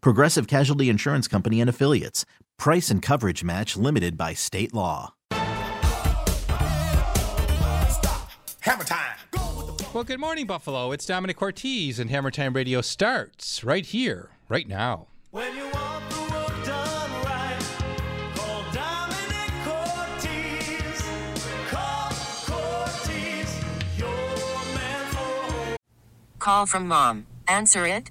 Progressive Casualty Insurance Company and Affiliates. Price and coverage match limited by state law. Hammer time. Well, good morning, Buffalo. It's Domenic Cortese, and Hammer Time Radio starts right here, right now. When you want the work done right, call Domenic Cortese. Call Cortese, your man for Call from mom. Answer it.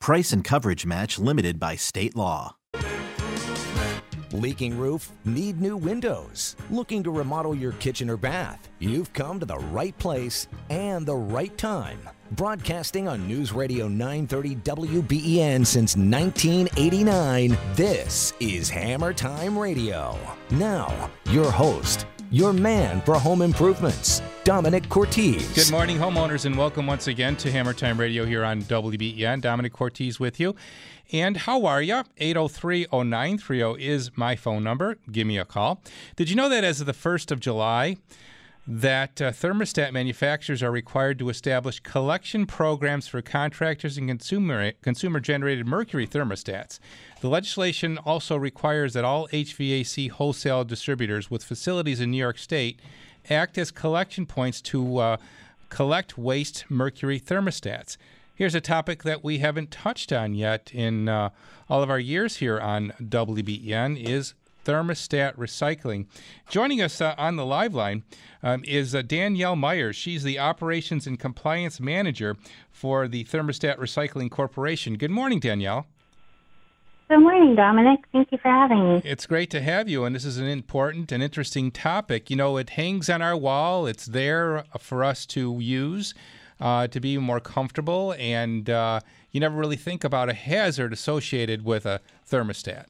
Price and coverage match limited by state law. Leaking roof? Need new windows? Looking to remodel your kitchen or bath? You've come to the right place and the right time. Broadcasting on News Radio 930 WBEN since 1989, this is Hammer Time Radio. Now, your host, your man for home improvements, Domenic Cortese. Good morning, homeowners, and welcome once again to Hammer Time Radio here on WBEN. Domenic Cortese with you. And how are you? 803 0930 is my phone number. Give me a call. Did you know that as of the 1st of July, that uh, thermostat manufacturers are required to establish collection programs for contractors and consumer consumer generated mercury thermostats. The legislation also requires that all HVAC wholesale distributors with facilities in New York State act as collection points to uh, collect waste mercury thermostats. Here's a topic that we haven't touched on yet in uh, all of our years here on WBEN is thermostat recycling. Joining us uh, on the live line um, is uh, Danielle Myers. She's the Operations and Compliance Manager for the Thermostat Recycling Corporation. Good morning, Danielle. Good morning, Domenic. Thank you for having me. It's great to have you, and this is an important and interesting topic. You know, it hangs on our wall, it's there for us to use. Uh, to be more comfortable, and uh, you never really think about a hazard associated with a thermostat.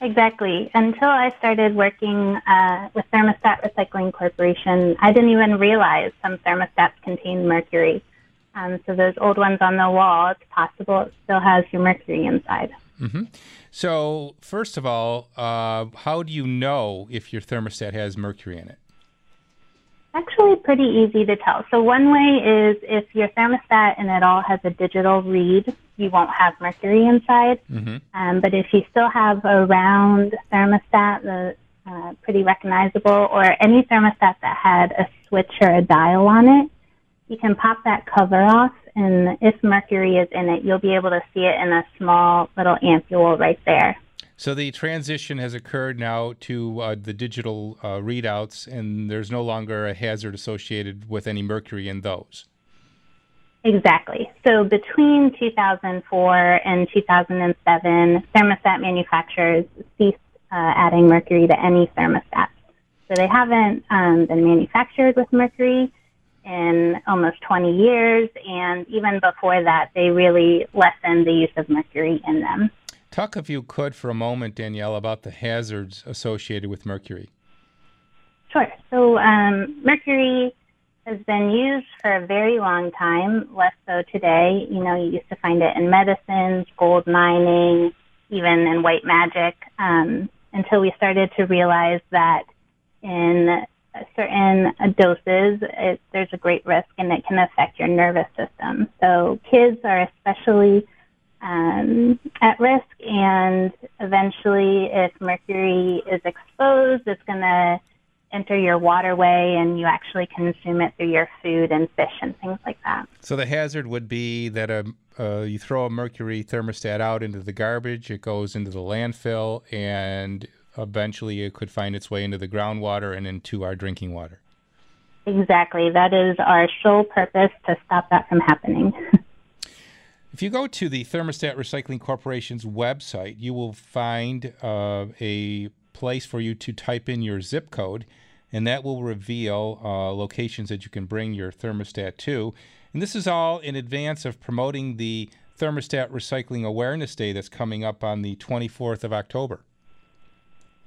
Exactly. Until I started working uh, with Thermostat Recycling Corporation, I didn't even realize some thermostats contain mercury. Um, so those old ones on the wall, it's possible it still has your mercury inside. Mm-hmm. So, first of all, uh, how do you know if your thermostat has mercury in it? Actually, pretty easy to tell. So one way is if your thermostat and it all has a digital read, you won't have mercury inside. Mm-hmm. Um, but if you still have a round thermostat, the uh, pretty recognizable, or any thermostat that had a switch or a dial on it, you can pop that cover off, and if mercury is in it, you'll be able to see it in a small little ampule right there. So the transition has occurred now to uh, the digital uh, readouts, and there's no longer a hazard associated with any mercury in those. Exactly. So between 2004 and 2007, thermostat manufacturers ceased uh, adding mercury to any thermostat. So they haven't um, been manufactured with mercury in almost 20 years, and even before that, they really lessened the use of mercury in them. Talk, if you could, for a moment, Danielle, about the hazards associated with mercury. Sure. So um, mercury has been used for a very long time, less so today. You know, you used to find it in medicines, gold mining, even in white magic, um, until we started to realize that in certain doses, it, there's a great risk and it can affect your nervous system. So kids are especially um, at risk, and eventually, if mercury is exposed, it's going to enter your waterway and you actually consume it through your food and fish and things like that. So the hazard would be that a, uh, you throw a mercury thermostat out into the garbage, it goes into the landfill, and eventually it could find its way into the groundwater and into our drinking water. Exactly. That is our sole purpose to stop that from happening. If you go to the Thermostat Recycling Corporation's website, you will find uh, a place for you to type in your zip code, and that will reveal uh, locations that you can bring your thermostat to. And this is all in advance of promoting the Thermostat Recycling Awareness Day that's coming up on the 24th of October.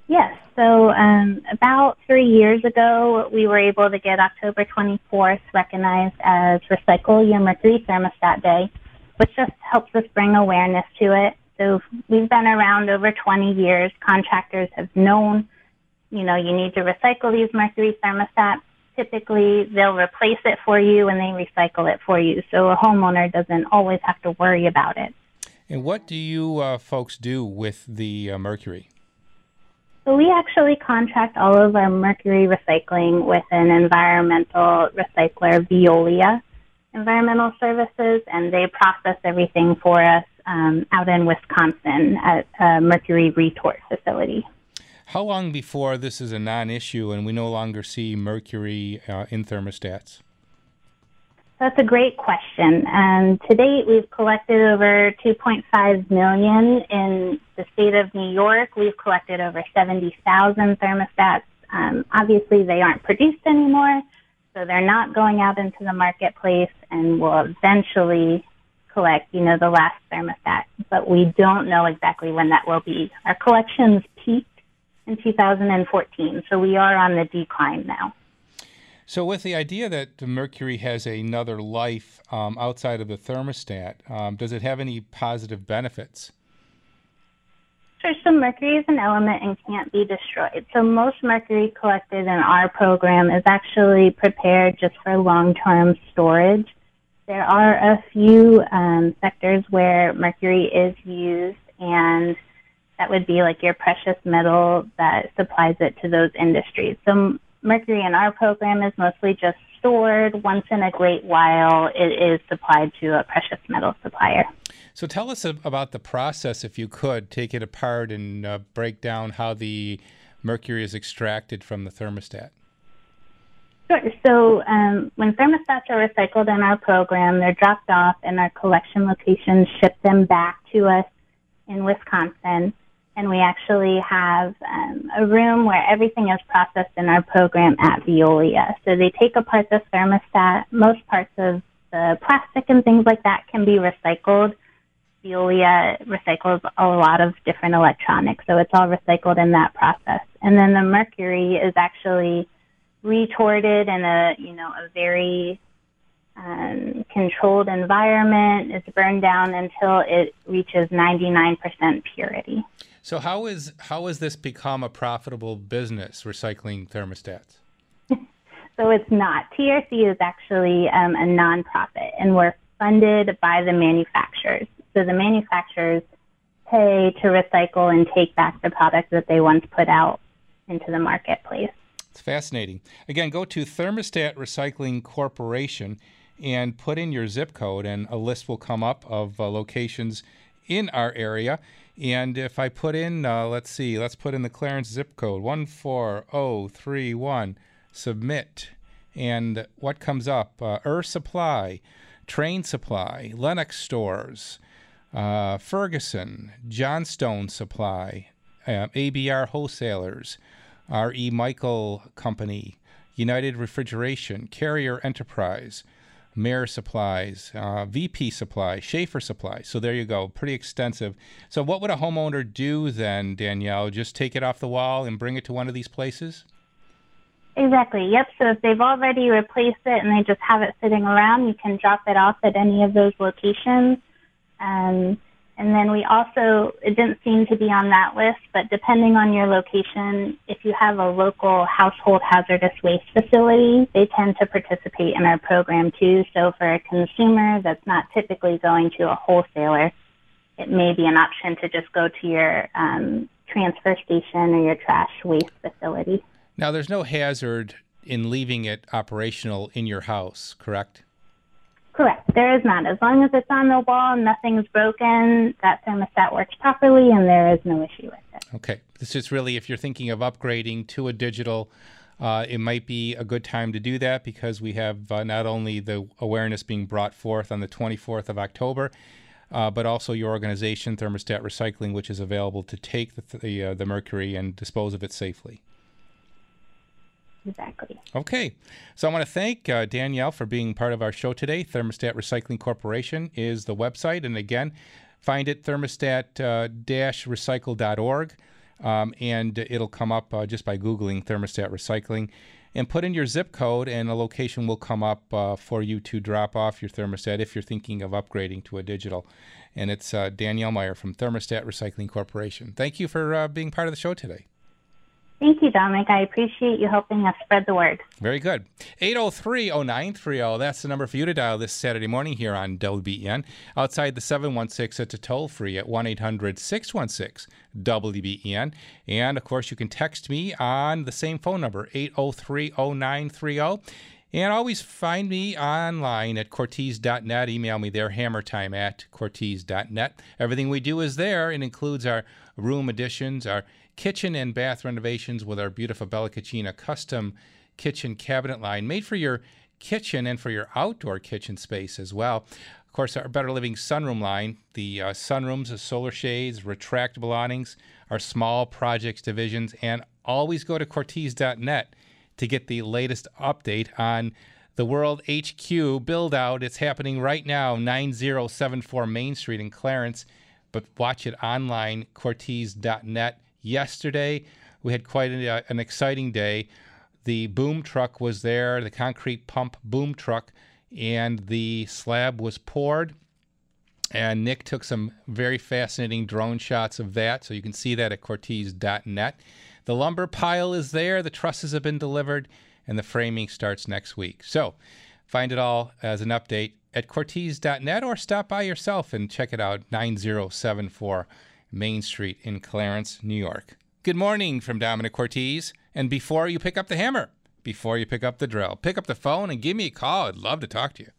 Yes. So um, about three years ago, we were able to get October 24th recognized as Recycle Your Mercury Thermostat Day, which just helps us bring awareness to it. So we've been around over 20 years. Contractors have known, you know, you need to recycle these mercury thermostats. Typically, they'll replace it for you and they recycle it for you. So a homeowner doesn't always have to worry about it. And what do you uh, folks do with the uh, mercury? So we actually contract all of our mercury recycling with an environmental recycler, Veolia Environmental Services, and they process everything for us um, out in Wisconsin at a mercury retort facility. How long before this is a non issue and we no longer see mercury uh, in thermostats? That's a great question. And to date, we've collected over 2.5 million in the state of New York. We've collected over 70,000 thermostats. Um, obviously, they aren't produced anymore, so they're not going out into the marketplace, and will eventually collect, you know, the last thermostat. But we don't know exactly when that will be. Our collections peaked in 2014, so we are on the decline now. So, with the idea that mercury has another life um, outside of the thermostat, um, does it have any positive benefits? Sure, so mercury is an element and can't be destroyed. So most mercury collected in our program is actually prepared just for long-term storage. There are a few um, sectors where mercury is used, and that would be like your precious metal that supplies it to those industries. So mercury in our program is mostly just stored. Once in a great while, it is supplied to a precious metal supplier. So, tell us about the process, if you could, take it apart and uh, break down how the mercury is extracted from the thermostat. Sure. So um, when thermostats are recycled in our program, they're dropped off and our collection locations ship them back to us in Wisconsin. And we actually have um, a room where everything is processed in our program at Veolia. So they take apart the thermostat. Most parts of the plastic and things like that can be recycled. Veolia recycles a lot of different electronics, so it's all recycled in that process. And then the mercury is actually retorted in a you know a very um, controlled environment. It's burned down until it reaches 99% purity. So, how is how has this become a profitable business, recycling thermostats? So it's not. TRC is actually um, a nonprofit, and we're funded by the manufacturers. So the manufacturers pay to recycle and take back the product that they once put out into the marketplace. It's fascinating. Again, go to Thermostat Recycling Corporation and put in your zip code, and a list will come up of uh, locations in our area. And if I put in, uh, let's see, let's put in the Clarence zip code 14031, submit. And what comes up? Uh, Ur Supply, Trane Supply, Lennox Stores, uh, Ferguson, Johnstone Supply, uh, ABR Wholesalers, R.E. Michael Company, United Refrigeration, Carrier Enterprise, Meier Supplies, uh, VP Supply, Schaefer Supply. So there you go, pretty extensive. So what would a homeowner do then, Danielle? Just take it off the wall and bring it to one of these places? Exactly. Yep. So if they've already replaced it and they just have it sitting around, you can drop it off at any of those locations. Um, and then we also, it didn't seem to be on that list, but depending on your location, if you have a local household hazardous waste facility, they tend to participate in our program too. So for a consumer that's not typically going to a wholesaler, it may be an option to just go to your um, transfer station or your trash waste facility. Now, there's no hazard in leaving it operational in your house, correct? Correct. There is not. As long as it's on the wall nothing's broken, that thermostat works properly and there is no issue with it. Okay. This is really, if you're thinking of upgrading to a digital, uh, it might be a good time to do that because we have uh, not only the awareness being brought forth on the 24th of October, uh, but also your organization, Thermostat Recycling, which is available to take the, the, uh, the mercury and dispose of it safely. Exactly. Okay. So I want to thank uh, Danielle for being part of our show today. Thermostat Recycling Corporation is the website. And again, find it thermostat-recycle.org. Um, and it'll come up uh, just by Googling thermostat recycling. And put in your zip code, and a location will come up uh, for you to drop off your thermostat if you're thinking of upgrading to a digital. And it's uh, Danielle Meyer from Thermostat Recycling Corporation. Thank you for uh, being part of the show today. Thank you, Domenic. I appreciate you helping us spread the word. Very good. 803 0930. That's the number for you to dial this Saturday morning here on WBEN. Outside the 716, it's a toll free at 1 800 616 WBEN. And of course, you can text me on the same phone number, 803 0930. And always find me online at Cortese.net. Email me there, hammertime at Cortese.net. Everything we do is there. It includes our room additions, our kitchen and bath renovations with our beautiful Bella Cucina custom kitchen cabinet line made for your kitchen and for your outdoor kitchen space as well. Of course, our Better Living sunroom line, the uh, sunrooms, the solar shades, retractable awnings, our small projects divisions, and always go to Cortese.net to get the latest update on the World HQ build out. It's happening right now, 9074 Main Street in Clarence, but watch it online, Cortese.net. Yesterday, we had quite a, uh, an exciting day. The boom truck was there, the concrete pump boom truck, and the slab was poured. And Nick took some very fascinating drone shots of that, so you can see that at Cortese.net. The lumber pile is there, the trusses have been delivered, and the framing starts next week. So find it all as an update at Cortese.net or stop by yourself and check it out 9074 Main Street in Clarence, New York. Good morning from Domenic Cortese. And before you pick up the hammer, before you pick up the drill, pick up the phone and give me a call. I'd love to talk to you.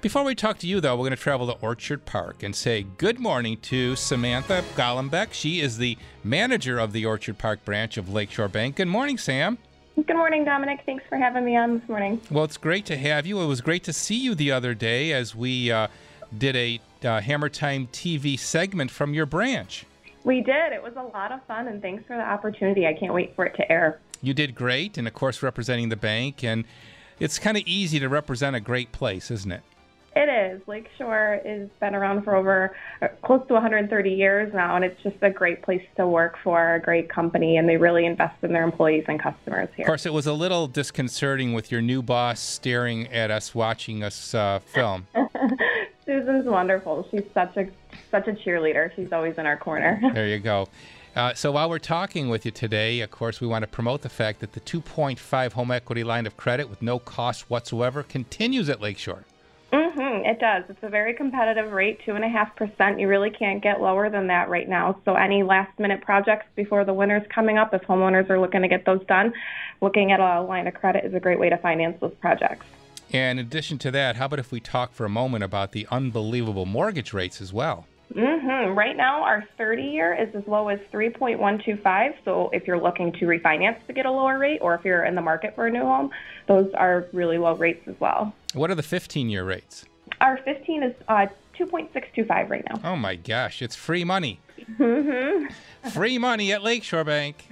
Before we talk to you, though, we're going to travel to Orchard Park and say good morning to Samantha Gollenbeck. She is the manager of the Orchard Park branch of Lakeshore Bank. Good morning, Sam. Good morning, Domenic. Thanks for having me on this morning. Well, it's great to have you. It was great to see you the other day as we uh, did a uh, Hammer Time TV segment from your branch. We did. It was a lot of fun, and thanks for the opportunity. I can't wait for it to air. You did great, and of course, representing the bank. And it's kind of easy to represent a great place, isn't it? It is. Lakeshore has been around for over uh, close to 130 years now, and it's just a great place to work for, a great company, and they really invest in their employees and customers here. Of course, it was a little disconcerting with your new boss staring at us watching us uh, film. Susan's wonderful. She's such a such a cheerleader. She's always in our corner. There you go. Uh, so while we're talking with you today, of course, we want to promote the fact that the 2.5 home equity line of credit with no cost whatsoever continues at Lakeshore. Hmm it does. It's a very competitive rate, two and a half percent. You really can't get lower than that right now. So any last minute projects before the winter's coming up, if homeowners are looking to get those done, looking at a line of credit is a great way to finance those projects. And in addition to that, how about if we talk for a moment about the unbelievable mortgage rates as well? Hmm Right now, our 30 year is as low as 3.125. So if you're looking to refinance to get a lower rate, or if you're in the market for a new home, those are really low rates as well. What are the 15 year rates? Our 15 is uh, 2.625 right now. Oh my gosh, it's free money. Mm-hmm. Free money at Lakeshore Bank.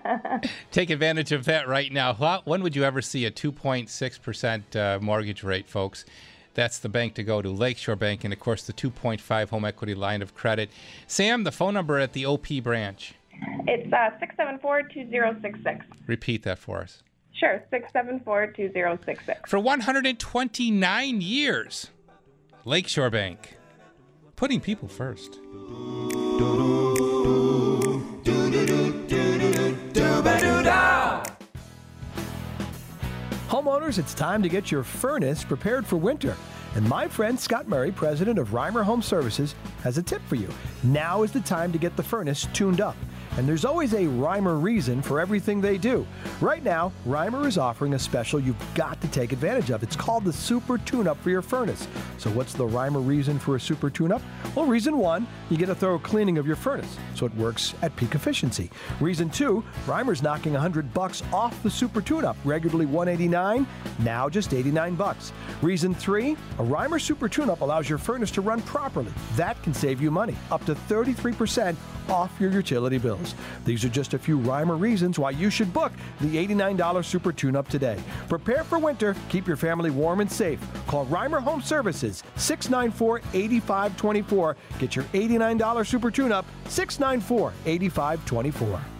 Take advantage of that right now. When would you ever see a 2.6% uh, mortgage rate, folks? That's the bank to go to, Lakeshore Bank, and of course the 2.5 home equity line of credit. Sam, the phone number at the OP branch. It's uh, 674-2066. Repeat that for us. Sure, 674-2066. For 129 years, Lakeshore Bank, putting people first. Homeowners, it's time to get your furnace prepared for winter. And my friend Scott Murray, president of Reimer Home Services, has a tip for you. Now is the time to get the furnace tuned up. And there's always a Reimer reason for everything they do. Right now, Reimer is offering a special you've got to take advantage of. It's called the Super Tune Up for your furnace. So, what's the Reimer reason for a Super Tune Up? Well, reason one, you get a thorough cleaning of your furnace, so it works at peak efficiency. Reason two, Reimer's knocking 100 bucks off the Super Tune Up, regularly 189, now just 89 bucks. Reason three, a Reimer Super Tune Up allows your furnace to run properly. That can save you money, up to 33% off your utility bills. These are just a few Reimer reasons why you should book the $89 Super Tune Up today. Prepare for winter, keep your family warm and safe. Call Reimer Home Services 694 8524. Get your $89 Super Tune Up 694 8524.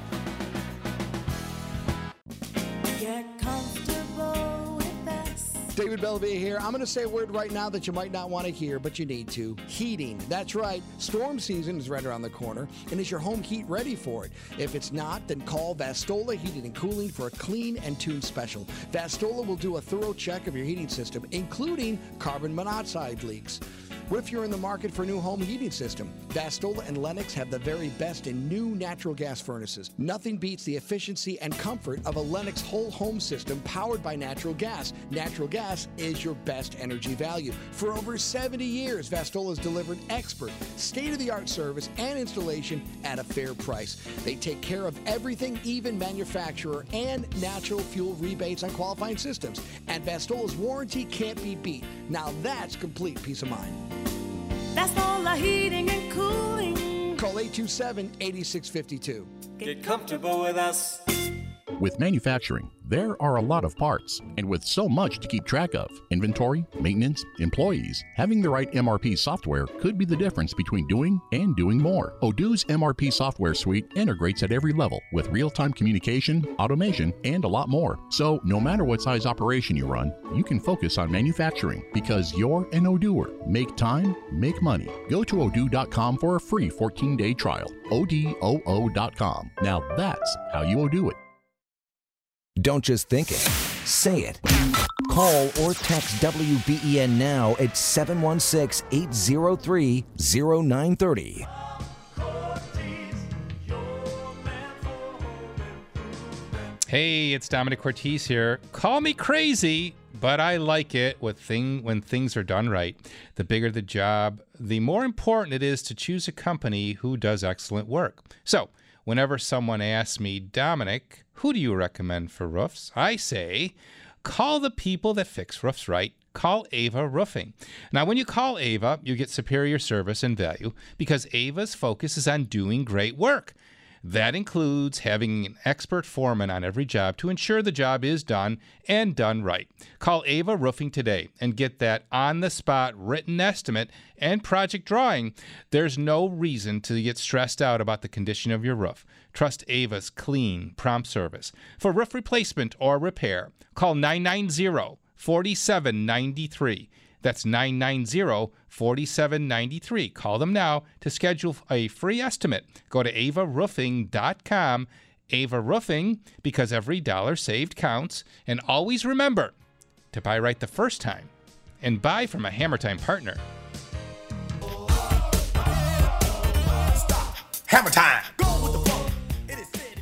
David Bellavia here. I'm going to say a word right now that you might not want to hear, but you need to. Heating. That's right. Storm season is right around the corner. And is your home heat ready for it? If it's not, then call Vastola Heating and Cooling for a clean and tuned special. Vastola will do a thorough check of your heating system, including carbon monoxide leaks. What if you're in the market for a new home heating system? Vastola and Lennox have the very best in new natural gas furnaces. Nothing beats the efficiency and comfort of a Lennox whole home system powered by natural gas. Natural gas is your best energy value. For over 70 years, Vastola has delivered expert, state of the art service and installation at a fair price. They take care of everything, even manufacturer and natural fuel rebates on qualifying systems. And Vastola's warranty can't be beat. Now that's complete peace of mind. That's all the heating and cooling. Call 827 8652. Get comfortable with us. With manufacturing, there are a lot of parts, and with so much to keep track of inventory, maintenance, employees having the right MRP software could be the difference between doing and doing more. Odoo's MRP software suite integrates at every level with real time communication, automation, and a lot more. So, no matter what size operation you run, you can focus on manufacturing because you're an Odooer. Make time, make money. Go to odoo.com for a free 14 day trial. ODOO.com. Now that's how you Odoo it. Don't just think it, say it. Call or text WBEN now at 716 803 0930. Hey, it's Domenic Cortese here. Call me crazy, but I like it with thing when things are done right. The bigger the job, the more important it is to choose a company who does excellent work. So, whenever someone asks me, Domenic, who do you recommend for roofs? I say, call the people that fix roofs right. Call Ava Roofing. Now, when you call Ava, you get superior service and value because Ava's focus is on doing great work. That includes having an expert foreman on every job to ensure the job is done and done right. Call Ava Roofing today and get that on the spot written estimate and project drawing. There's no reason to get stressed out about the condition of your roof. Trust Ava's clean, prompt service. For roof replacement or repair, call 990 4793. That's 990 4793. Call them now to schedule a free estimate. Go to avaroofing.com. Ava Roofing, because every dollar saved counts. And always remember to buy right the first time and buy from a Hammer Time partner. Hammer time.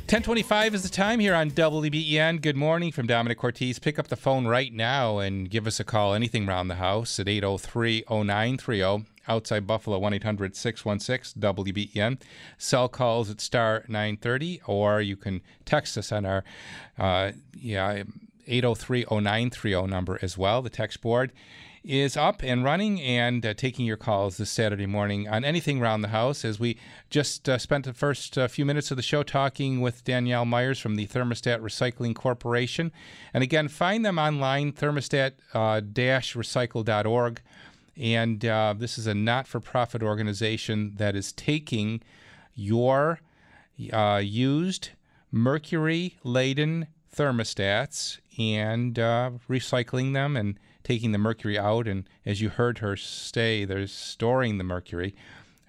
1025 is the time here on WBEN. Good morning from Domenic Cortese. Pick up the phone right now and give us a call. Anything around the house at 803 0930. Outside Buffalo, 1 800 616 WBEN. Cell calls at star 930, or you can text us on our uh, yeah 803 0930 number as well, the text board. Is up and running and uh, taking your calls this Saturday morning on anything around the house. As we just uh, spent the first uh, few minutes of the show talking with Danielle Myers from the Thermostat Recycling Corporation. And again, find them online, thermostat-recycle.org. And uh, this is a not for profit organization that is taking your uh, used mercury laden thermostats and uh, recycling them and taking the mercury out. And as you heard her say, they're storing the mercury.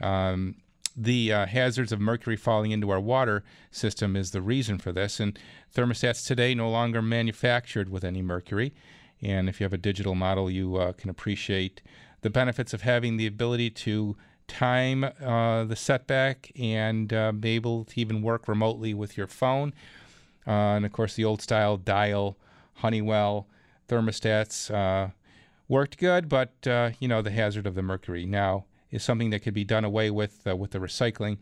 Um, the uh, hazards of mercury falling into our water system is the reason for this. And thermostats today no longer manufactured with any mercury. And if you have a digital model, you uh, can appreciate the benefits of having the ability to time uh, the setback and uh, be able to even work remotely with your phone. Uh, and of course, the old style dial Honeywell thermostats uh, worked good, but uh, you know the hazard of the mercury now is something that could be done away with uh, with the recycling.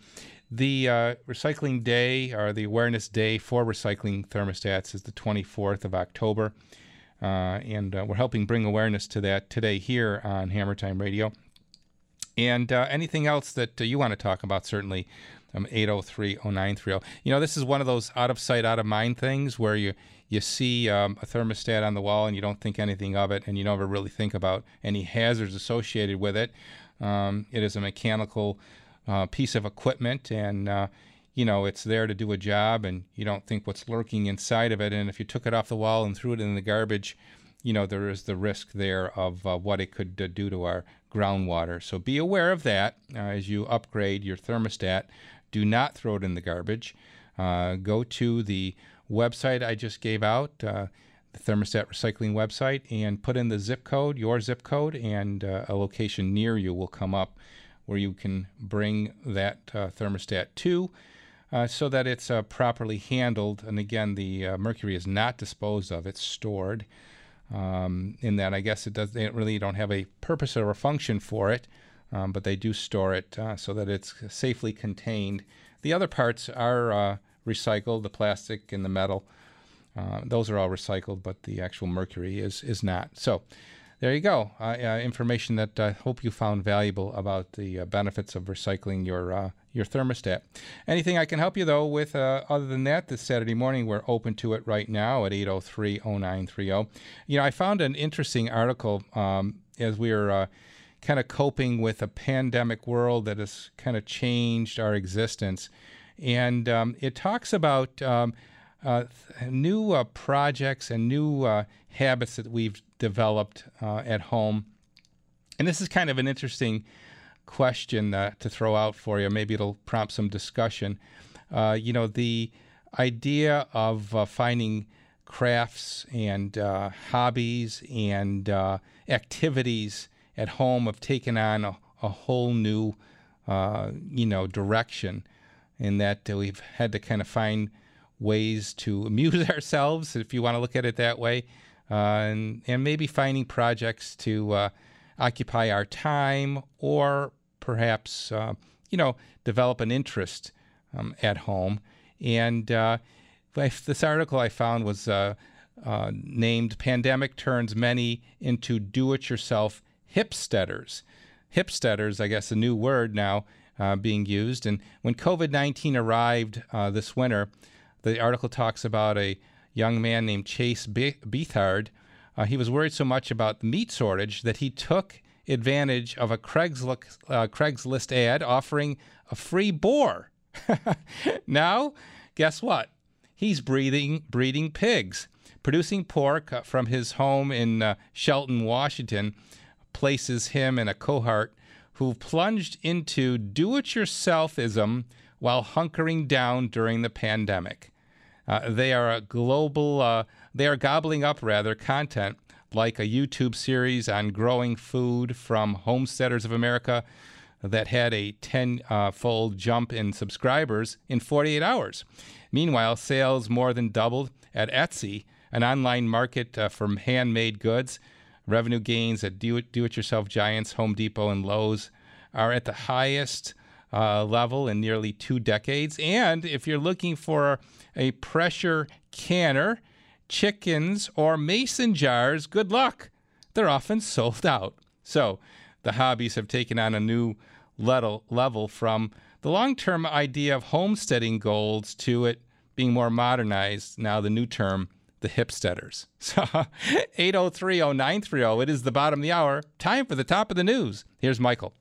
The uh, recycling day or the awareness day for recycling thermostats is the 24th of October, and we're helping bring awareness to that today here on Hammer Time Radio. And anything else that you want to talk about, certainly. Um, 803-0930. You know, this is one of those out of sight, out of mind things where you you see um, a thermostat on the wall and you don't think anything of it and you never really think about any hazards associated with it. Um, it is a mechanical uh, piece of equipment and uh, you know it's there to do a job and you don't think what's lurking inside of it and if you took it off the wall and threw it in the garbage you know there is the risk there of uh, what it could uh, do to our groundwater so be aware of that uh, as you upgrade your thermostat do not throw it in the garbage uh, go to the website I just gave out, uh, the thermostat recycling website, and put in the zip code, your zip code, and uh, a location near you will come up where you can bring that uh, thermostat to. Uh, so that it's uh, properly handled, and again, the mercury is not disposed of; it's stored. Um, in that, I guess it does. They really don't have a purpose or a function for it, um, but they do store it so that it's safely contained. The other parts are recycled, the plastic and the metal. Uh, those are all recycled, but the actual mercury is, is not. So there you go. Uh, uh, information that I hope you found valuable about the uh, benefits of recycling your uh, your thermostat. Anything I can help you though with uh, other than that this Saturday morning, we're open to it right now at 803-0930. You know, I found an interesting article um, as we were kind of coping with a pandemic world that has kind of changed our existence. And um, it talks about um, uh, new uh, projects and new uh, habits that we've developed uh, at home. And this is kind of an interesting question uh, to throw out for you. Maybe it'll prompt some discussion. Uh, you know, the idea of finding crafts and hobbies and activities at home have taken on a, a whole new, you know, direction in that uh, we've had to kind of find ways to amuse ourselves, if you want to look at it that way, uh, and, and maybe finding projects to uh, occupy our time or perhaps, uh, you know, develop an interest um, at home. And uh, this article I found was uh, named Pandemic Turns Many into Do It Yourself Hipsteaders. Hipsteaders, I guess, a new word now uh, being used. And when COVID 19 arrived uh, this winter, the article talks about a young man named Chase Be- Beathard. Uh, he was worried so much about the meat shortage that he took advantage of a Craigslist, uh, Craigslist ad offering a free boar. now, guess what? He's breeding, breeding pigs. Producing pork uh, from his home in uh, Shelton, Washington, places him in a cohort who plunged into do it yourselfism while hunkering down during the pandemic. Uh, they are a global, uh, they are gobbling up rather content like a YouTube series on growing food from Homesteaders of America that had a 10 uh, fold jump in subscribers in 48 hours. Meanwhile, sales more than doubled at Etsy, an online market uh, for handmade goods Revenue gains at do it, do it yourself giants, Home Depot, and Lowe's are at the highest uh, level in nearly two decades. And if you're looking for a pressure canner, chickens, or mason jars, good luck. they're often sold out. So the hobbies have taken on a new level, from the long term idea of homesteading goals to it being more modernized. Now, the new term, the hipsteaders. So 803 0930, it is the bottom of the hour. Time for the top of the news. Here's Michael.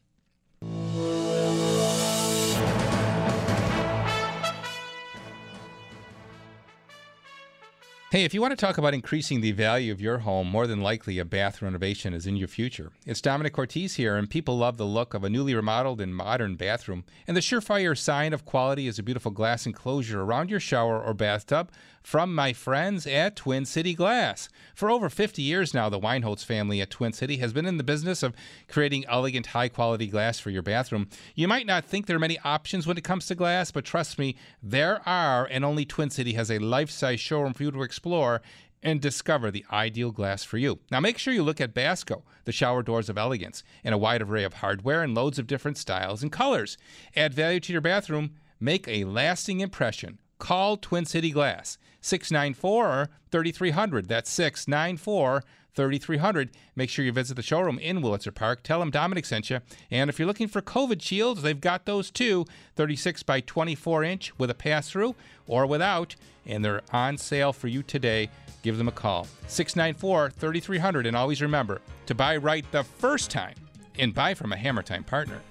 Hey, if you want to talk about increasing the value of your home, more than likely a bath renovation is in your future. It's Domenic Cortese here, and people love the look of a newly remodeled and modern bathroom. And the surefire sign of quality is a beautiful glass enclosure around your shower or bathtub from my friends at Twin City Glass. For over 50 years now, the Weinholz family at Twin City has been in the business of creating elegant, high quality glass for your bathroom. You might not think there are many options when it comes to glass, but trust me, there are, and only Twin City has a life size showroom for you to explore and discover the ideal glass for you. Now, make sure you look at Basco, the shower doors of elegance, and a wide array of hardware and loads of different styles and colors. Add value to your bathroom, make a lasting impression. Call Twin City Glass, 694 3300. That's 694 3300. Make sure you visit the showroom in Wurlitzer Park. Tell them Domenic sent you. And if you're looking for COVID shields, they've got those too 36 by 24 inch with a pass through or without. And they're on sale for you today. Give them a call 694 3300. And always remember to buy right the first time and buy from a Hammer Time partner.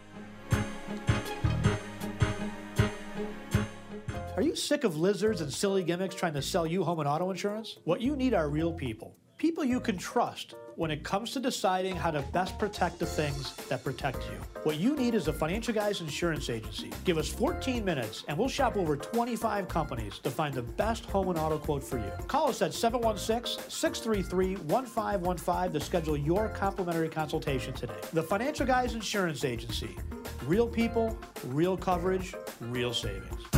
Are you sick of lizards and silly gimmicks trying to sell you home and auto insurance? What you need are real people. People you can trust when it comes to deciding how to best protect the things that protect you. What you need is a Financial Guys Insurance Agency. Give us 14 minutes and we'll shop over 25 companies to find the best home and auto quote for you. Call us at 716 633 1515 to schedule your complimentary consultation today. The Financial Guys Insurance Agency. Real people, real coverage, real savings.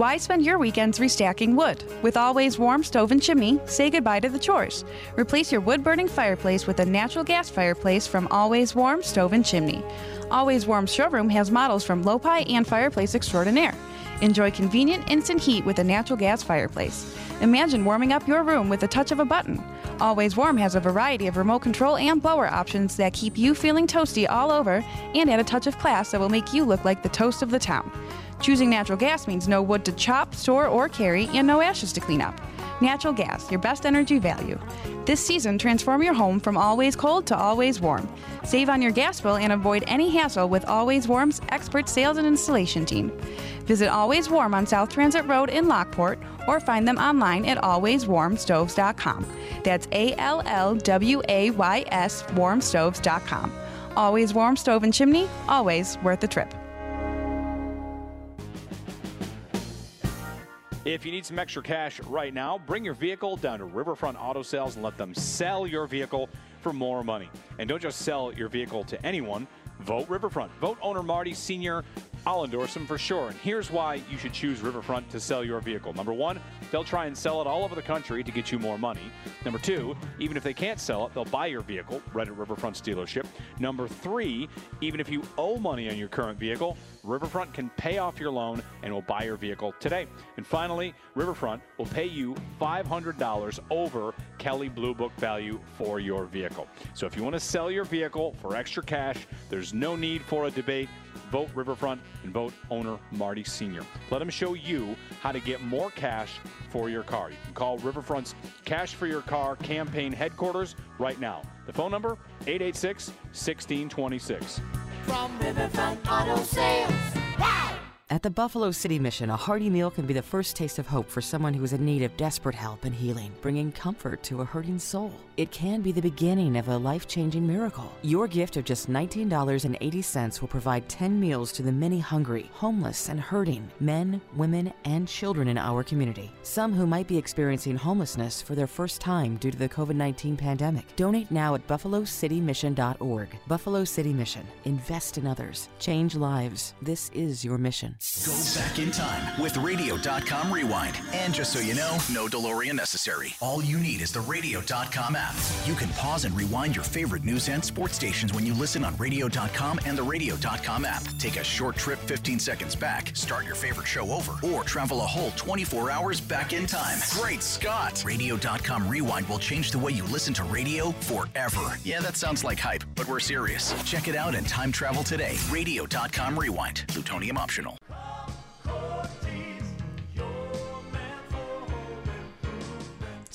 Why spend your weekends restacking wood? With Always Warm Stove and Chimney, say goodbye to the chores. Replace your wood burning fireplace with a natural gas fireplace from Always Warm Stove and Chimney. Always Warm showroom has models from Lopi and Fireplace Xtrordinair. Enjoy convenient instant heat with a natural gas fireplace. Imagine warming up your room with the touch of a button. Always Warm has a variety of remote control and blower options that keep you feeling toasty all over and add a touch of class that will make you look like the toast of the town. Choosing natural gas means no wood to chop, store, or carry, and no ashes to clean up. Natural gas, your best energy value. This season, transform your home from always cold to always warm. Save on your gas bill and avoid any hassle with Always Warm's expert sales and installation team. Visit Always Warm on South Transit Road in Lockport or find them online at alwayswarmstoves.com. That's A L L W A Y S warmstoves.com. Always Warm Stove and Chimney, always worth the trip. If you need some extra cash right now, bring your vehicle down to Riverfront Auto Sales and let them sell your vehicle for more money. And don't just sell your vehicle to anyone. Vote Riverfront. Vote owner Marty Sr. I'll endorse them for sure. And here's why you should choose Riverfront to sell your vehicle. Number one, they'll try and sell it all over the country to get you more money. Number two, even if they can't sell it, they'll buy your vehicle right at Riverfront's dealership. Number three, even if you owe money on your current vehicle, Riverfront can pay off your loan and will buy your vehicle today. And finally, Riverfront will pay you $500 over Kelley Blue Book value for your vehicle. So if you want to sell your vehicle for extra cash, there's no need for a debate. Vote Riverfront and vote owner Marty Sr. Let him show you how to get more cash for your car. You can call Riverfront's Cash for Your Car campaign headquarters right now. The phone number 886 1626. From Riverfront Auto Sales. Wow! At the Buffalo City Mission, a hearty meal can be the first taste of hope for someone who is in need of desperate help and healing, bringing comfort to a hurting soul. It can be the beginning of a life changing miracle. Your gift of just $19.80 will provide 10 meals to the many hungry, homeless, and hurting men, women, and children in our community. Some who might be experiencing homelessness for their first time due to the COVID 19 pandemic. Donate now at buffalocitymission.org. Buffalo City Mission. Invest in others. Change lives. This is your mission. Go back in time with Radio.com Rewind. And just so you know, no DeLorean necessary. All you need is the Radio.com app. You can pause and rewind your favorite news and sports stations when you listen on Radio.com and the Radio.com app. Take a short trip 15 seconds back, start your favorite show over, or travel a whole 24 hours back in time. Great Scott! Radio.com Rewind will change the way you listen to radio forever. Yeah, that sounds like hype, but we're serious. Check it out and time travel today. Radio.com Rewind. Plutonium optional.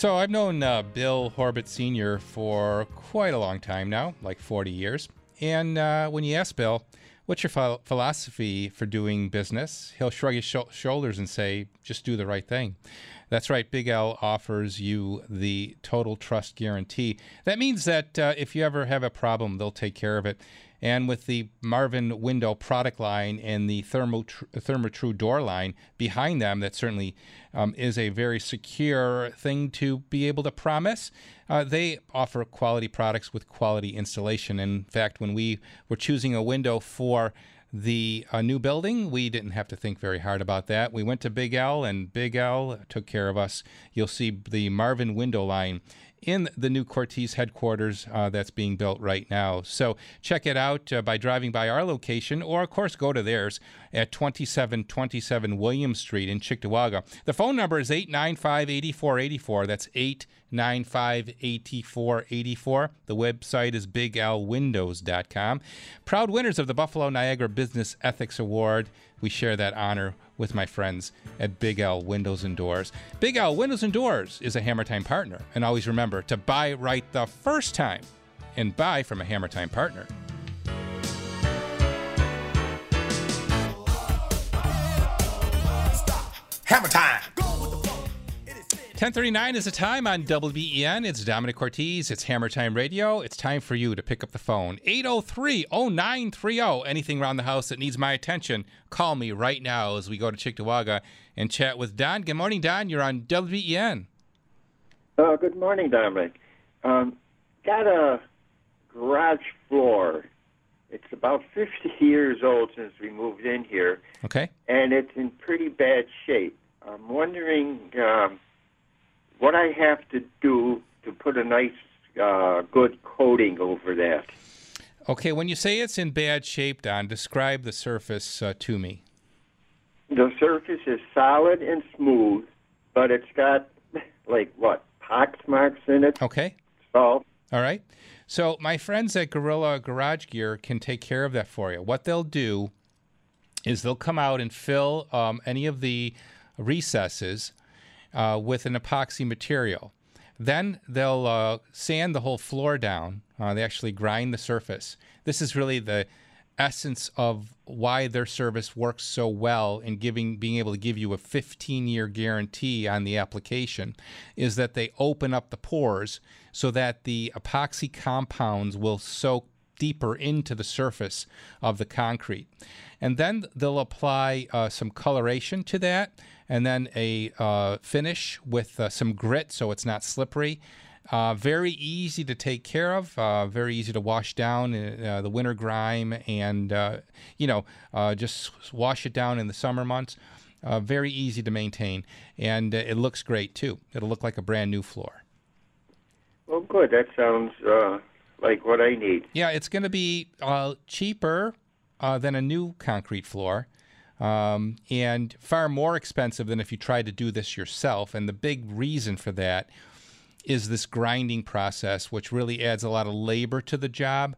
So I've known uh, Bill Horbit Sr. for quite a long time now, like 40 years. And uh, when you ask Bill, what's your ph- philosophy for doing business? He'll shrug his sho- shoulders and say, just do the right thing. That's right. Big L offers you the total trust guarantee. That means that uh, if you ever have a problem, they'll take care of it. And with the Marvin window product line and the Thermo Therma-Tru door line behind them, that certainly um, is a very secure thing to be able to promise. Uh, they offer quality products with quality installation. In fact, when we were choosing a window for the uh, new building, we didn't have to think very hard about that. We went to Big L, and Big L took care of us. You'll see the Marvin window line in the new Cortese headquarters uh, that's being built right now. So check it out uh, by driving by our location, or of course go to theirs at 2727 William Street in Cheektowaga. The phone number is 895 8484. That's 895 8484. The website is biglwindows.com. Proud winners of the Buffalo Niagara Business Ethics Award. We share that honor with my friends at Big L Windows and Doors. Big L Windows and Doors is a Hammer Time partner. And always remember to buy right the first time and buy from a Hammer Time partner. Hammer time. 1039 is the time on WBEN. It's Domenic Cortese. It's Hammer Time Radio. It's time for you to pick up the phone. 803-0930. Anything around the house that needs my attention, call me right now as we go to Cheektowaga and chat with Don. Good morning, Don. You're on WBEN. Uh, good morning, Domenic. Um, got a garage floor. It's about 50 years old since we moved in here, Okay. and it's in pretty bad shape. I'm wondering um, what I have to do to put a nice, uh, good coating over that. Okay, when you say it's in bad shape, Don, describe the surface uh, to me. The surface is solid and smooth, but it's got, like, what, pox marks in it? Okay. Salt. All right. So my friends at Gorilla Garage Gear can take care of that for you. What they'll do is they'll come out and fill um, any of the recesses uh, with an epoxy material. Then they'll uh, sand the whole floor down. Uh, they actually grind the surface. This is really the essence of why their service works so well in giving being able to give you a 15 year guarantee on the application is that they open up the pores so that the epoxy compounds will soak deeper into the surface of the concrete and then they'll apply uh, some coloration to that and then a uh, finish with uh, some grit so it's not slippery uh, very easy to take care of, uh, very easy to wash down uh, the winter grime, and you know, just wash it down in the summer months. Very easy to maintain, and it looks great too. It'll look like a brand new floor. Well, good. That sounds uh, like what I need. Yeah, it's going to be uh, cheaper uh, than a new concrete floor. Um, and far more expensive than if you tried to do this yourself. And the big reason for that is this grinding process, which really adds a lot of labor to the job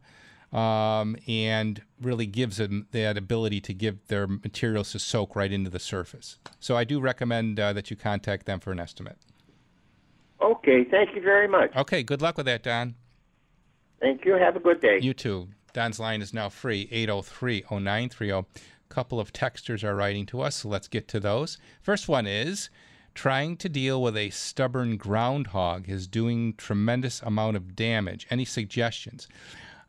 um, and really gives them that ability to give their materials to soak right into the surface. So I do recommend uh, that you contact them for an estimate. Okay, thank you very much. Okay, good luck with that, Don. Thank you. Have a good day. You too. Don's line is now free, 803 0930. A couple of texters are writing to us, so let's get to those. First one is trying to deal with a stubborn groundhog is doing tremendous amount of damage. Any suggestions?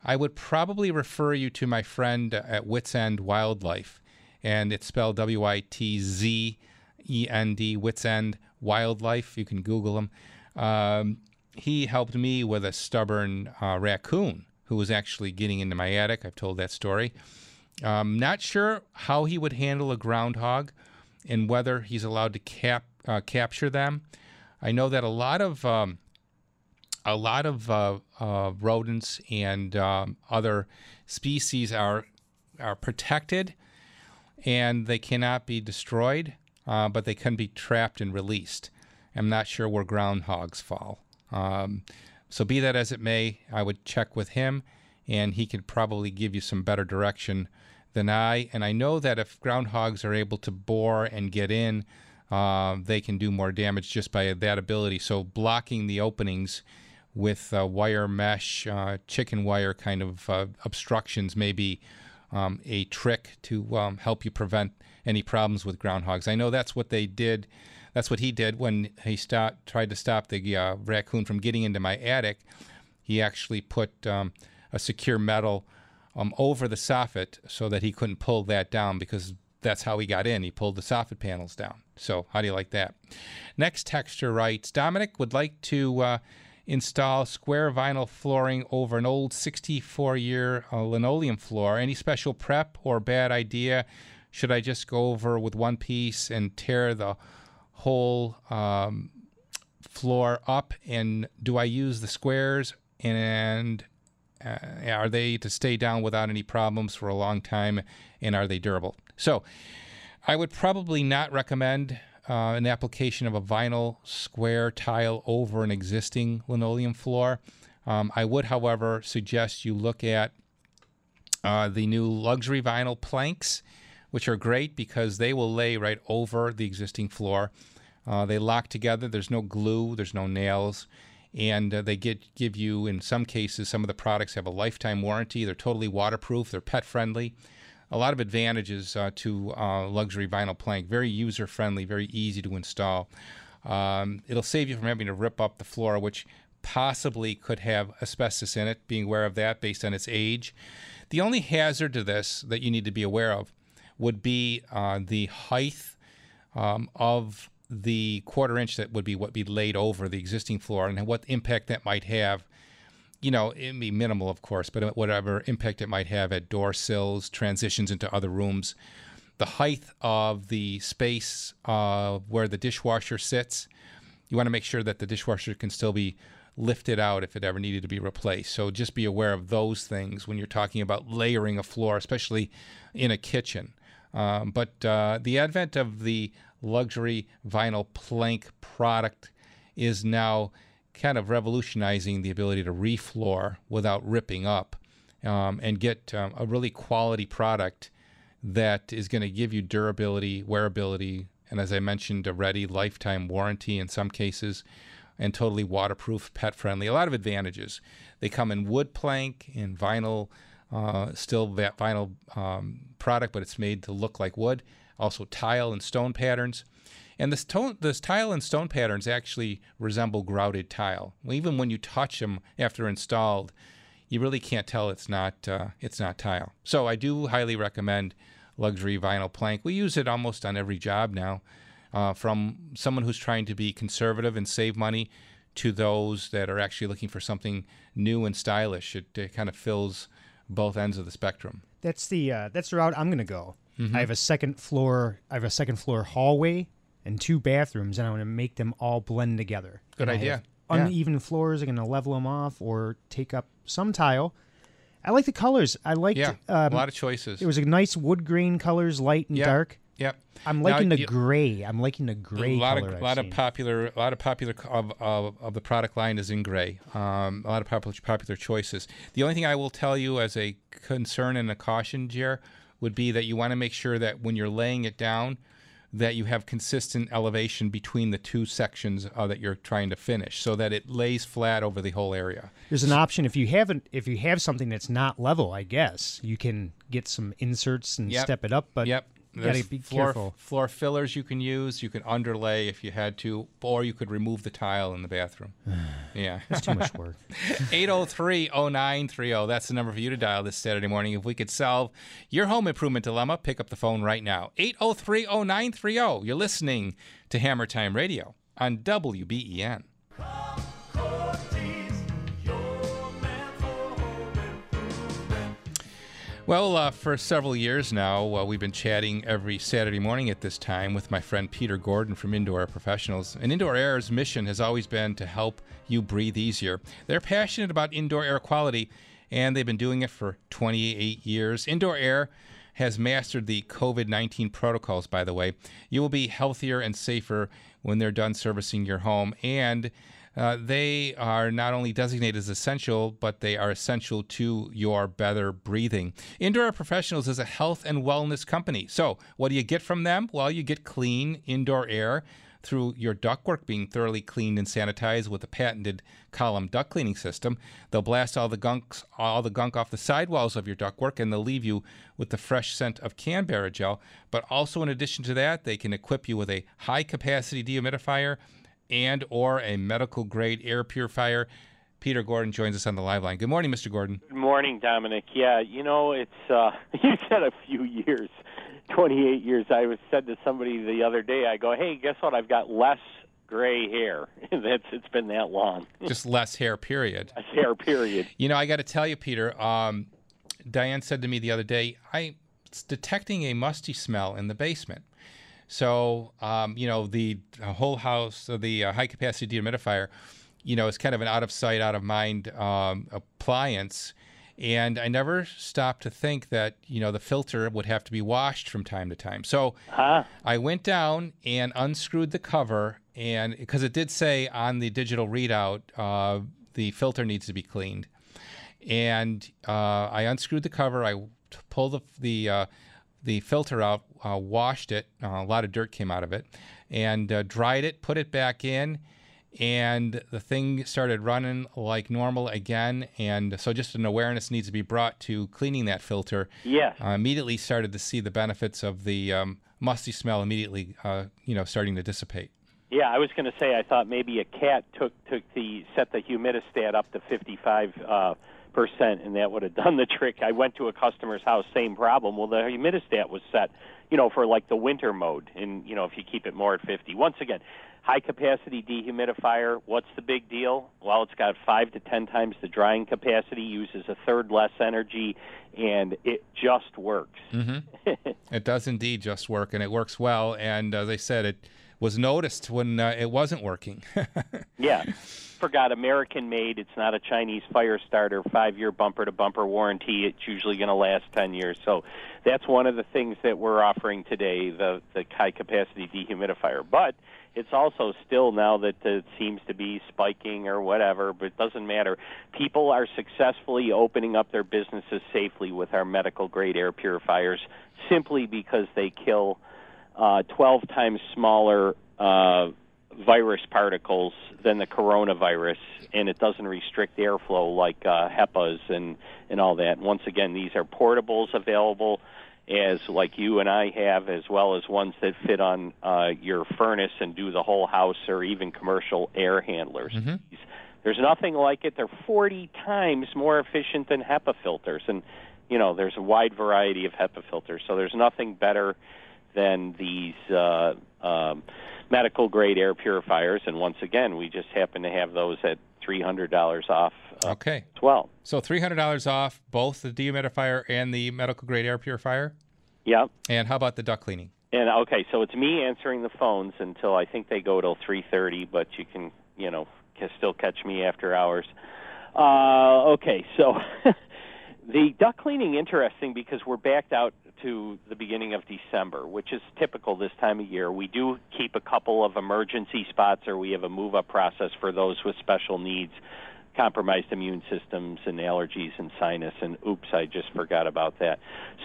I would probably refer you to my friend at Witz End Wildlife, and it's spelled W I T Z E N D, Witz End Wildlife. You can Google him. Um, he helped me with a stubborn uh, raccoon who was actually getting into my attic. I've told that story. I'm not sure how he would handle a groundhog and whether he's allowed to cap uh, capture them. I know that a lot of um, a lot of uh, uh, rodents and um, other species are are protected and they cannot be destroyed, uh, but they can be trapped and released. I'm not sure where groundhogs fall. Um, so, be that as it may, I would check with him, and he could probably give you some better direction than I. And I know that if groundhogs are able to bore and get in, uh, they can do more damage just by that ability. So, blocking the openings with uh, wire mesh, uh, chicken wire kind of uh, obstructions may be um, a trick to um, help you prevent any problems with groundhogs. I know that's what they did. That's what he did when he tried to stop the uh, raccoon from getting into my attic. He actually put um, a secure metal um, over the soffit so that he couldn't pull that down because that's how he got in. He pulled the soffit panels down. So, how do you like that? Next texture writes Domenic would like to uh, install square vinyl flooring over an old 64 year uh, linoleum floor. Any special prep or bad idea? Should I just go over with one piece and tear the whole um, floor up? And do I use the squares? And uh, are they to stay down without any problems for a long time? And are they durable? So I would probably not recommend uh, an application of a vinyl square tile over an existing linoleum floor. Um, I would, however, suggest you look at uh, the new luxury vinyl planks, which are great because they will lay right over the existing floor. Uh, they lock together. There's no glue. There's no nails, and uh, they get give you in some cases some of the products have a lifetime warranty. They're totally waterproof. They're pet friendly a lot of advantages uh, to uh, luxury vinyl plank. Very user friendly, very easy to install. Um, it'll save you from having to rip up the floor, which possibly could have asbestos in it, being aware of that based on its age. The only hazard to this that you need to be aware of would be uh, the height um, of the quarter inch that would be what be laid over the existing floor and what impact that might have you know, it'd be minimal, of course, but whatever impact it might have at door sills, transitions into other rooms, the height of the space uh, where the dishwasher sits, you want to make sure that the dishwasher can still be lifted out if it ever needed to be replaced. So just be aware of those things when you're talking about layering a floor, especially in a kitchen. Um, but uh, the advent of the luxury vinyl plank product is now kind of revolutionizing the ability to refloor without ripping up um, and get um, a really quality product that is going to give you durability, wearability, and as I mentioned, a ready lifetime warranty in some cases, and totally waterproof, pet friendly. A lot of advantages. They come in wood plank, in vinyl, uh, still that vinyl um, product, but it's made to look like wood. Also, tile and stone patterns. And this, tile and stone patterns actually resemble grouted tile. Even when you touch them after installed, you really can't tell it's not uh, it's not tile. So I do highly recommend luxury vinyl plank. We use it almost on every job now, uh, from someone who's trying to be conservative and save money to those that are actually looking for something new and stylish. It, it kind of fills both ends of the spectrum. That's the uh, that's the route I'm going to go. Mhm. I have a second floor. I have a second floor hallway and two bathrooms, and I want to make them all blend together. Good And idea. Yeah. Uneven floors. I'm going to level them off or take up some tile. I like the colors. I like Yeah, a lot of choices. It was a nice wood grain colors, light and Yeah, dark. Yep. I'm Now, liking the you- gray. I'm liking the gray a lot color. of I've lot of seen. popular a lot of popular of, of, of the product line is in gray. Um, a lot of popular popular choices. The only thing I will tell you as a concern and a caution, Jer, would be that you want to make sure that when you're laying it down, that you have consistent elevation between the two sections uh, that you're trying to finish, so that it lays flat over the whole area. There's an option if you haven't if you have something that's not level. I guess you can get some inserts and Yep. step it up. But yep. You gotta be floor, careful. Floor fillers you can use. You can underlay if you had to, or you could remove the tile in the bathroom. yeah, That's too much work. 803-0930. That's the number for you to dial this Saturday morning. If we could solve your home improvement dilemma, pick up the phone right now. 803-0930. You're listening to Hammer Time Radio on WBEN. Well, uh, for several years now, uh, we've been chatting every Saturday morning at this time with my friend Peter Gordon from Indoor Air Professionals. And Indoor Air's mission has always been to help you breathe easier. They're passionate about indoor air quality, and they've been doing it for 28 years. Indoor Air has mastered the COVID 19 protocols, by the way. You will be healthier and safer when they're done servicing your home. And uh, they are not only designated as essential, but they are essential to your better breathing. Indoor Professionals is a health and wellness company. So, what do you get from them? Well, you get clean indoor air through your ductwork being thoroughly cleaned and sanitized with a patented column duct cleaning system. They'll blast all the gunks, all the gunk off the sidewalls of your ductwork, and they'll leave you with the fresh scent of Canberra gel. But also, in addition to that, they can equip you with a high-capacity dehumidifier and or a medical grade air purifier. Peter Gordon joins us on the live line. Good morning, Mr. Gordon. Good morning, Domenic. Yeah, you know, it's uh you said a few years, 28 years. I was said to somebody the other day, I go, "Hey, guess what? I've got less gray hair." That's it's been that long. Just less hair, period. Less hair, period. You know, I got to tell you, Peter. Um, Diane said to me the other day, "I'm detecting a musty smell in the basement." So, um, you know, the whole house, uh, the uh, high capacity dehumidifier, you know, is kind of an out of sight, out of mind um, appliance. And I never stopped to think that, you know, the filter would have to be washed from time to time. So huh? I went down and unscrewed the cover, and because it did say on the digital readout, uh, the filter needs to be cleaned. And uh, I unscrewed the cover. I pulled the, the uh, the filter out, uh, washed it. Uh, a lot of dirt came out of it, and uh, dried it, put it back in, and the thing started running like normal again. And so, just an awareness needs to be brought to cleaning that filter. Yes. Uh, immediately started to see the benefits of the um, musty smell. Immediately, uh, you know, starting to dissipate. Yeah, I was going to say I thought maybe a cat took took the set the humidistat up to 55 uh, percent, and that would have done the trick. I went to a customer's house, same problem. Well, the humidistat was set, you know, for like the winter mode, and you know, if you keep it more at 50. Once again, high capacity dehumidifier. What's the big deal? Well, it's got five to ten times the drying capacity, uses a third less energy, and it just works. Mm-hmm. it does indeed just work, and it works well. And as I said, it was noticed when uh, it wasn't working. yeah. Forgot American made. It's not a Chinese fire starter. Five year bumper to bumper warranty. It's usually going to last 10 years. So that's one of the things that we're offering today the, the high capacity dehumidifier. But it's also still now that it seems to be spiking or whatever, but it doesn't matter. People are successfully opening up their businesses safely with our medical grade air purifiers simply because they kill uh, 12 times smaller uh, virus particles than the coronavirus, and it doesn't restrict airflow like uh, HEPA's and, and all that. And once again, these are portables available as like you and I have, as well as ones that fit on uh, your furnace and do the whole house, or even commercial air handlers. Mm-hmm. There's nothing like it. They're 40 times more efficient than HEPA filters, and you know there's a wide variety of HEPA filters. So there's nothing better than these uh, um, medical grade air purifiers. And once again, we just happen to have those at $300 off uh, okay. as well. So $300 off both the dehumidifier and the medical grade air purifier? Yep. And how about the duct cleaning? And okay, so it's me answering the phones until I think they go till 3:30, but you can, you know, can still catch me after hours. Uh, okay, so the duct cleaning interesting because we're backed out to the beginning of December, which is typical this time of year. We do keep a couple of emergency spots, or we have a move up process for those with special needs, compromised immune systems, and allergies and sinus. And oops, I just forgot about that.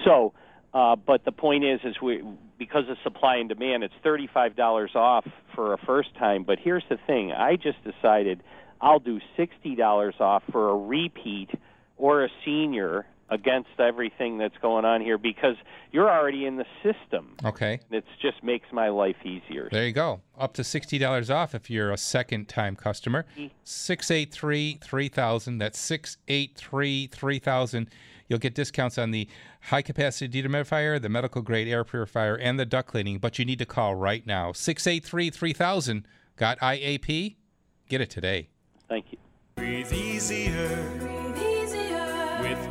So, uh, but the point is, is we because of supply and demand, it's thirty-five dollars off for a first time. But here's the thing: I just decided I'll do sixty dollars off for a repeat or a senior against everything that's going on here because you're already in the system. Okay. It just makes my life easier. There you go. Up to $60 off if you're a second time customer. 683 3000. That's 683 3000. You'll get discounts on the high capacity dehumidifier, the medical grade air purifier, and the duct cleaning, but you need to call right now. 683 3000. Got IAP? Get it today. Thank you. Breathe easier.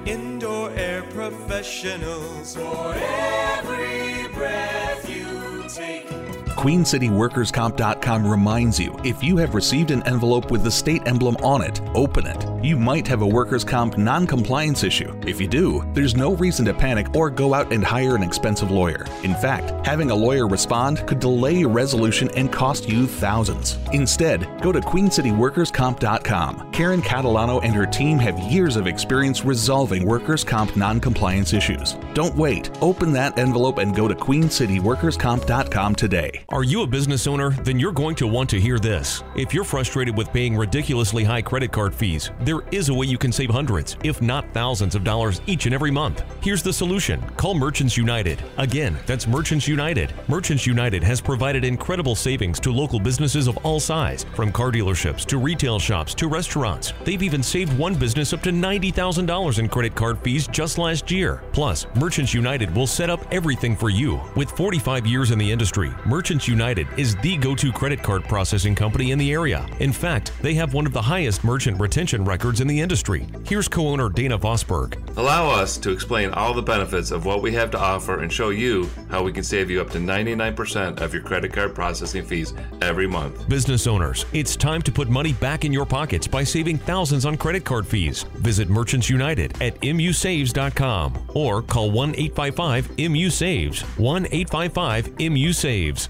Breathe easier. With Indoor air professionals. For every breath you take. QueenCityWorkersComp.com reminds you if you have received an envelope with the state emblem on it, open it. You might have a workers' comp non compliance issue. If you do, there's no reason to panic or go out and hire an expensive lawyer. In fact, having a lawyer respond could delay your resolution and cost you thousands. Instead, go to QueenCityWorkersComp.com. Karen Catalano and her team have years of experience resolving workers' comp non compliance issues. Don't wait. Open that envelope and go to QueenCityWorkersComp.com today. Are you a business owner? Then you're going to want to hear this. If you're frustrated with paying ridiculously high credit card fees, there is a way you can save hundreds, if not thousands of dollars each and every month. Here's the solution. Call Merchants United. Again, that's Merchants United. Merchants United has provided incredible savings to local businesses of all size, from car dealerships to retail shops to restaurants. They've even saved one business up to $90,000 in credit card fees just last year. Plus, Merchants United will set up everything for you. With 45 years in the industry, Merchants United is the go to credit card processing company in the area. In fact, they have one of the highest merchant retention records in the industry. Here's co owner Dana Vosberg. Allow us to explain all the benefits of what we have to offer and show you how we can save you up to 99% of your credit card processing fees every month. Business owners, it's time to put money back in your pockets by saving thousands on credit card fees. Visit Merchants United at musaves.com or call 1 855 MU Saves. 1 855 MU Saves.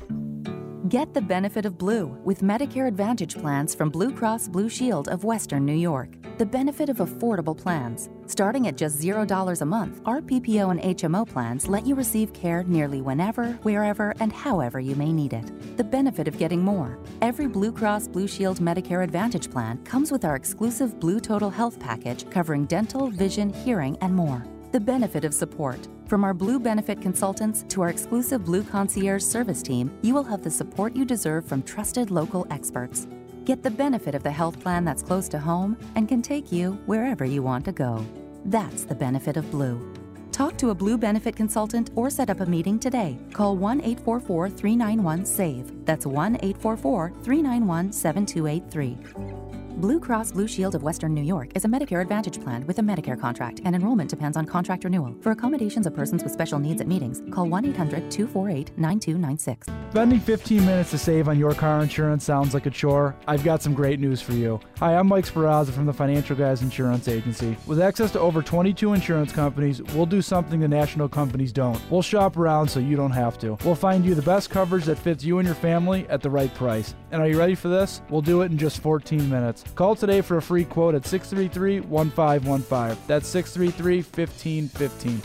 Get the benefit of Blue with Medicare Advantage plans from Blue Cross Blue Shield of Western New York. The benefit of affordable plans. Starting at just $0 a month, our PPO and HMO plans let you receive care nearly whenever, wherever, and however you may need it. The benefit of getting more. Every Blue Cross Blue Shield Medicare Advantage plan comes with our exclusive Blue Total Health package covering dental, vision, hearing, and more. The benefit of support. From our Blue Benefit consultants to our exclusive Blue Concierge service team, you will have the support you deserve from trusted local experts. Get the benefit of the health plan that's close to home and can take you wherever you want to go. That's the benefit of Blue. Talk to a Blue Benefit consultant or set up a meeting today. Call 1 844 391 SAVE. That's 1 844 391 7283. Blue Cross Blue Shield of Western New York is a Medicare Advantage plan with a Medicare contract, and enrollment depends on contract renewal. For accommodations of persons with special needs at meetings, call 1 800 248 9296. Spending 15 minutes to save on your car insurance sounds like a chore. I've got some great news for you. Hi, I'm Mike Sperazza from the Financial Guys Insurance Agency. With access to over 22 insurance companies, we'll do something the national companies don't. We'll shop around so you don't have to. We'll find you the best coverage that fits you and your family at the right price. And are you ready for this? We'll do it in just 14 minutes. Call today for a free quote at 633 1515. That's 633 1515.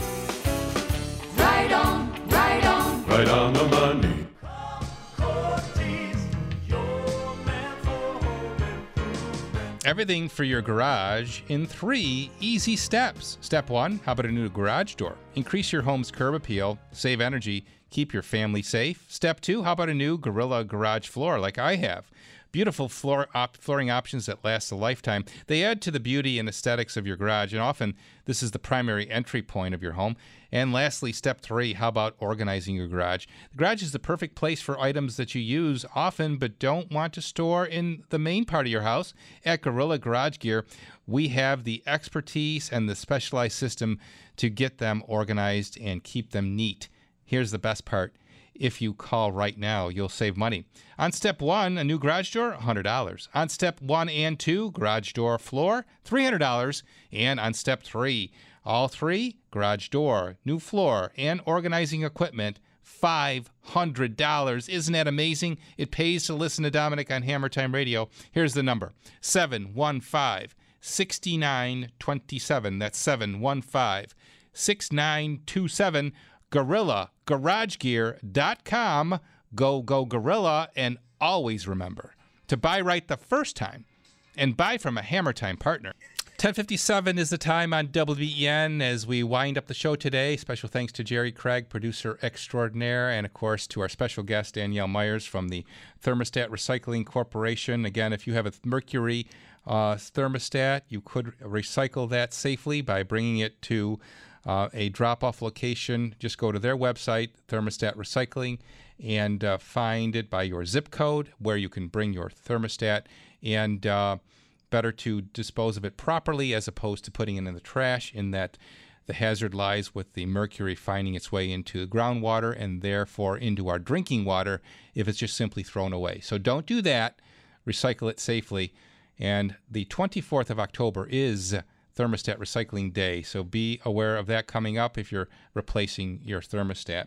Right on, right on. Right on the money. Everything for your garage in three easy steps. Step one how about a new garage door? Increase your home's curb appeal, save energy, keep your family safe. Step two how about a new Gorilla garage floor like I have? Beautiful floor op- flooring options that last a lifetime. They add to the beauty and aesthetics of your garage, and often this is the primary entry point of your home. And lastly, step three how about organizing your garage? The garage is the perfect place for items that you use often but don't want to store in the main part of your house. At Gorilla Garage Gear, we have the expertise and the specialized system to get them organized and keep them neat. Here's the best part if you call right now, you'll save money. On step one, a new garage door, $100. On step one and two, garage door floor, $300. And on step three, all three, garage door, new floor, and organizing equipment, $500. Isn't that amazing? It pays to listen to Domenic on Hammer Time Radio. Here's the number 715 6927. That's 715 6927. GorillaGarageGear.com. Go, go, Gorilla. And always remember to buy right the first time and buy from a Hammer Time partner. 1057 is the time on WBEN as we wind up the show today. Special thanks to Jerry Craig, producer extraordinaire, and of course to our special guest, Danielle Myers from the Thermostat Recycling Corporation. Again, if you have a Mercury uh, thermostat, you could recycle that safely by bringing it to uh, a drop off location. Just go to their website, Thermostat Recycling, and uh, find it by your zip code where you can bring your thermostat. And uh, better to dispose of it properly as opposed to putting it in the trash, in that the hazard lies with the mercury finding its way into groundwater and therefore into our drinking water if it's just simply thrown away. So don't do that. Recycle it safely. And the 24th of October is Thermostat Recycling Day. So be aware of that coming up if you're replacing your thermostat.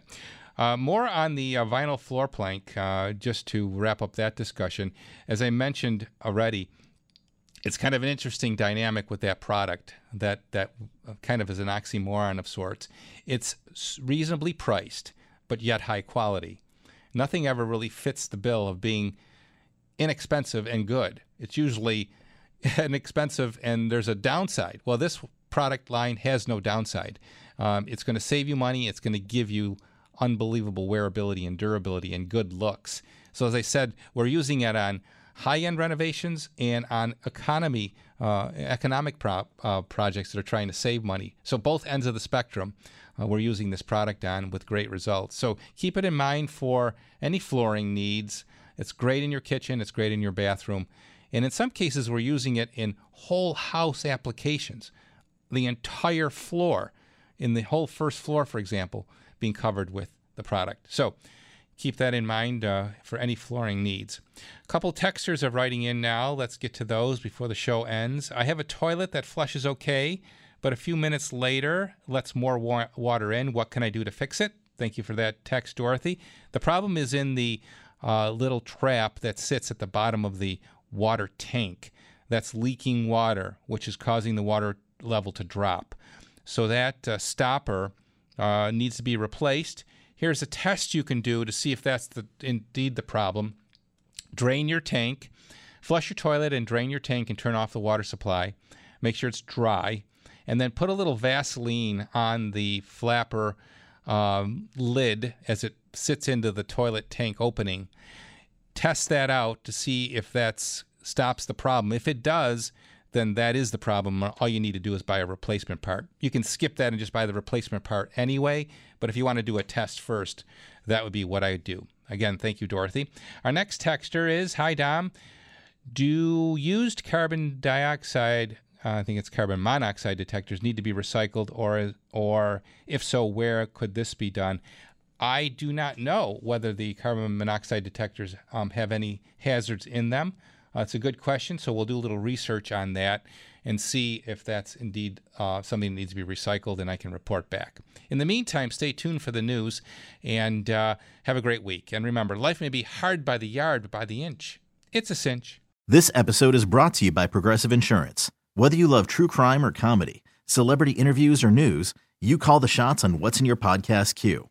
Uh, more on the uh, vinyl floor plank, uh, just to wrap up that discussion. As I mentioned already, it's kind of an interesting dynamic with that product that that kind of is an oxymoron of sorts. It's reasonably priced, but yet high quality. Nothing ever really fits the bill of being inexpensive and good. It's usually inexpensive and there's a downside. Well, this product line has no downside. Um, it's going to save you money. It's going to give you unbelievable wearability and durability and good looks. So, as I said, we're using it on high-end renovations and on economy uh, economic pro- uh, projects that are trying to save money. So both ends of the spectrum, uh, we're using this product on with great results. So keep it in mind for any flooring needs. It's great in your kitchen. It's great in your bathroom. And in some cases, we're using it in whole house applications, the entire floor, in the whole first floor, for example, being covered with the product. So keep that in mind uh, for any flooring needs. A couple texters are writing in now. Let's get to those before the show ends. I have a toilet that flushes okay, but a few minutes later lets more wa- water in. What can I do to fix it? Thank you for that text, Dorothy. The problem is in the uh, little trap that sits at the bottom of the water tank that's leaking water, which is causing the water level to drop. So that uh, stopper uh, needs to be replaced. Here's a test you can do to see if that's the, indeed the problem. Drain your tank, flush your toilet, and drain your tank and turn off the water supply. Make sure it's dry, and then put a little Vaseline on the flapper um, lid as it sits into the toilet tank opening. Test that out to see if that stops the problem. If it does, then that is the problem. All you need to do is buy a replacement part. You can skip that and just buy the replacement part anyway, but if you want to do a test first, that would be what I would do. Again, thank you, Dorothy. Our next texter is Hi, Dom. Do used carbon dioxide, uh, I think it's carbon monoxide detectors, need to be recycled, or, or if so, where could this be done? I do not know whether the carbon monoxide detectors um, have any hazards in them. Uh, it's a good question, so we'll do a little research on that and see if that's indeed uh, something that needs to be recycled, and I can report back. In the meantime, stay tuned for the news and uh, have a great week. And remember, life may be hard by the yard, but by the inch, it's a cinch. This episode is brought to you by Progressive Insurance. Whether you love true crime or comedy, celebrity interviews or news, you call the shots on what's in your podcast queue.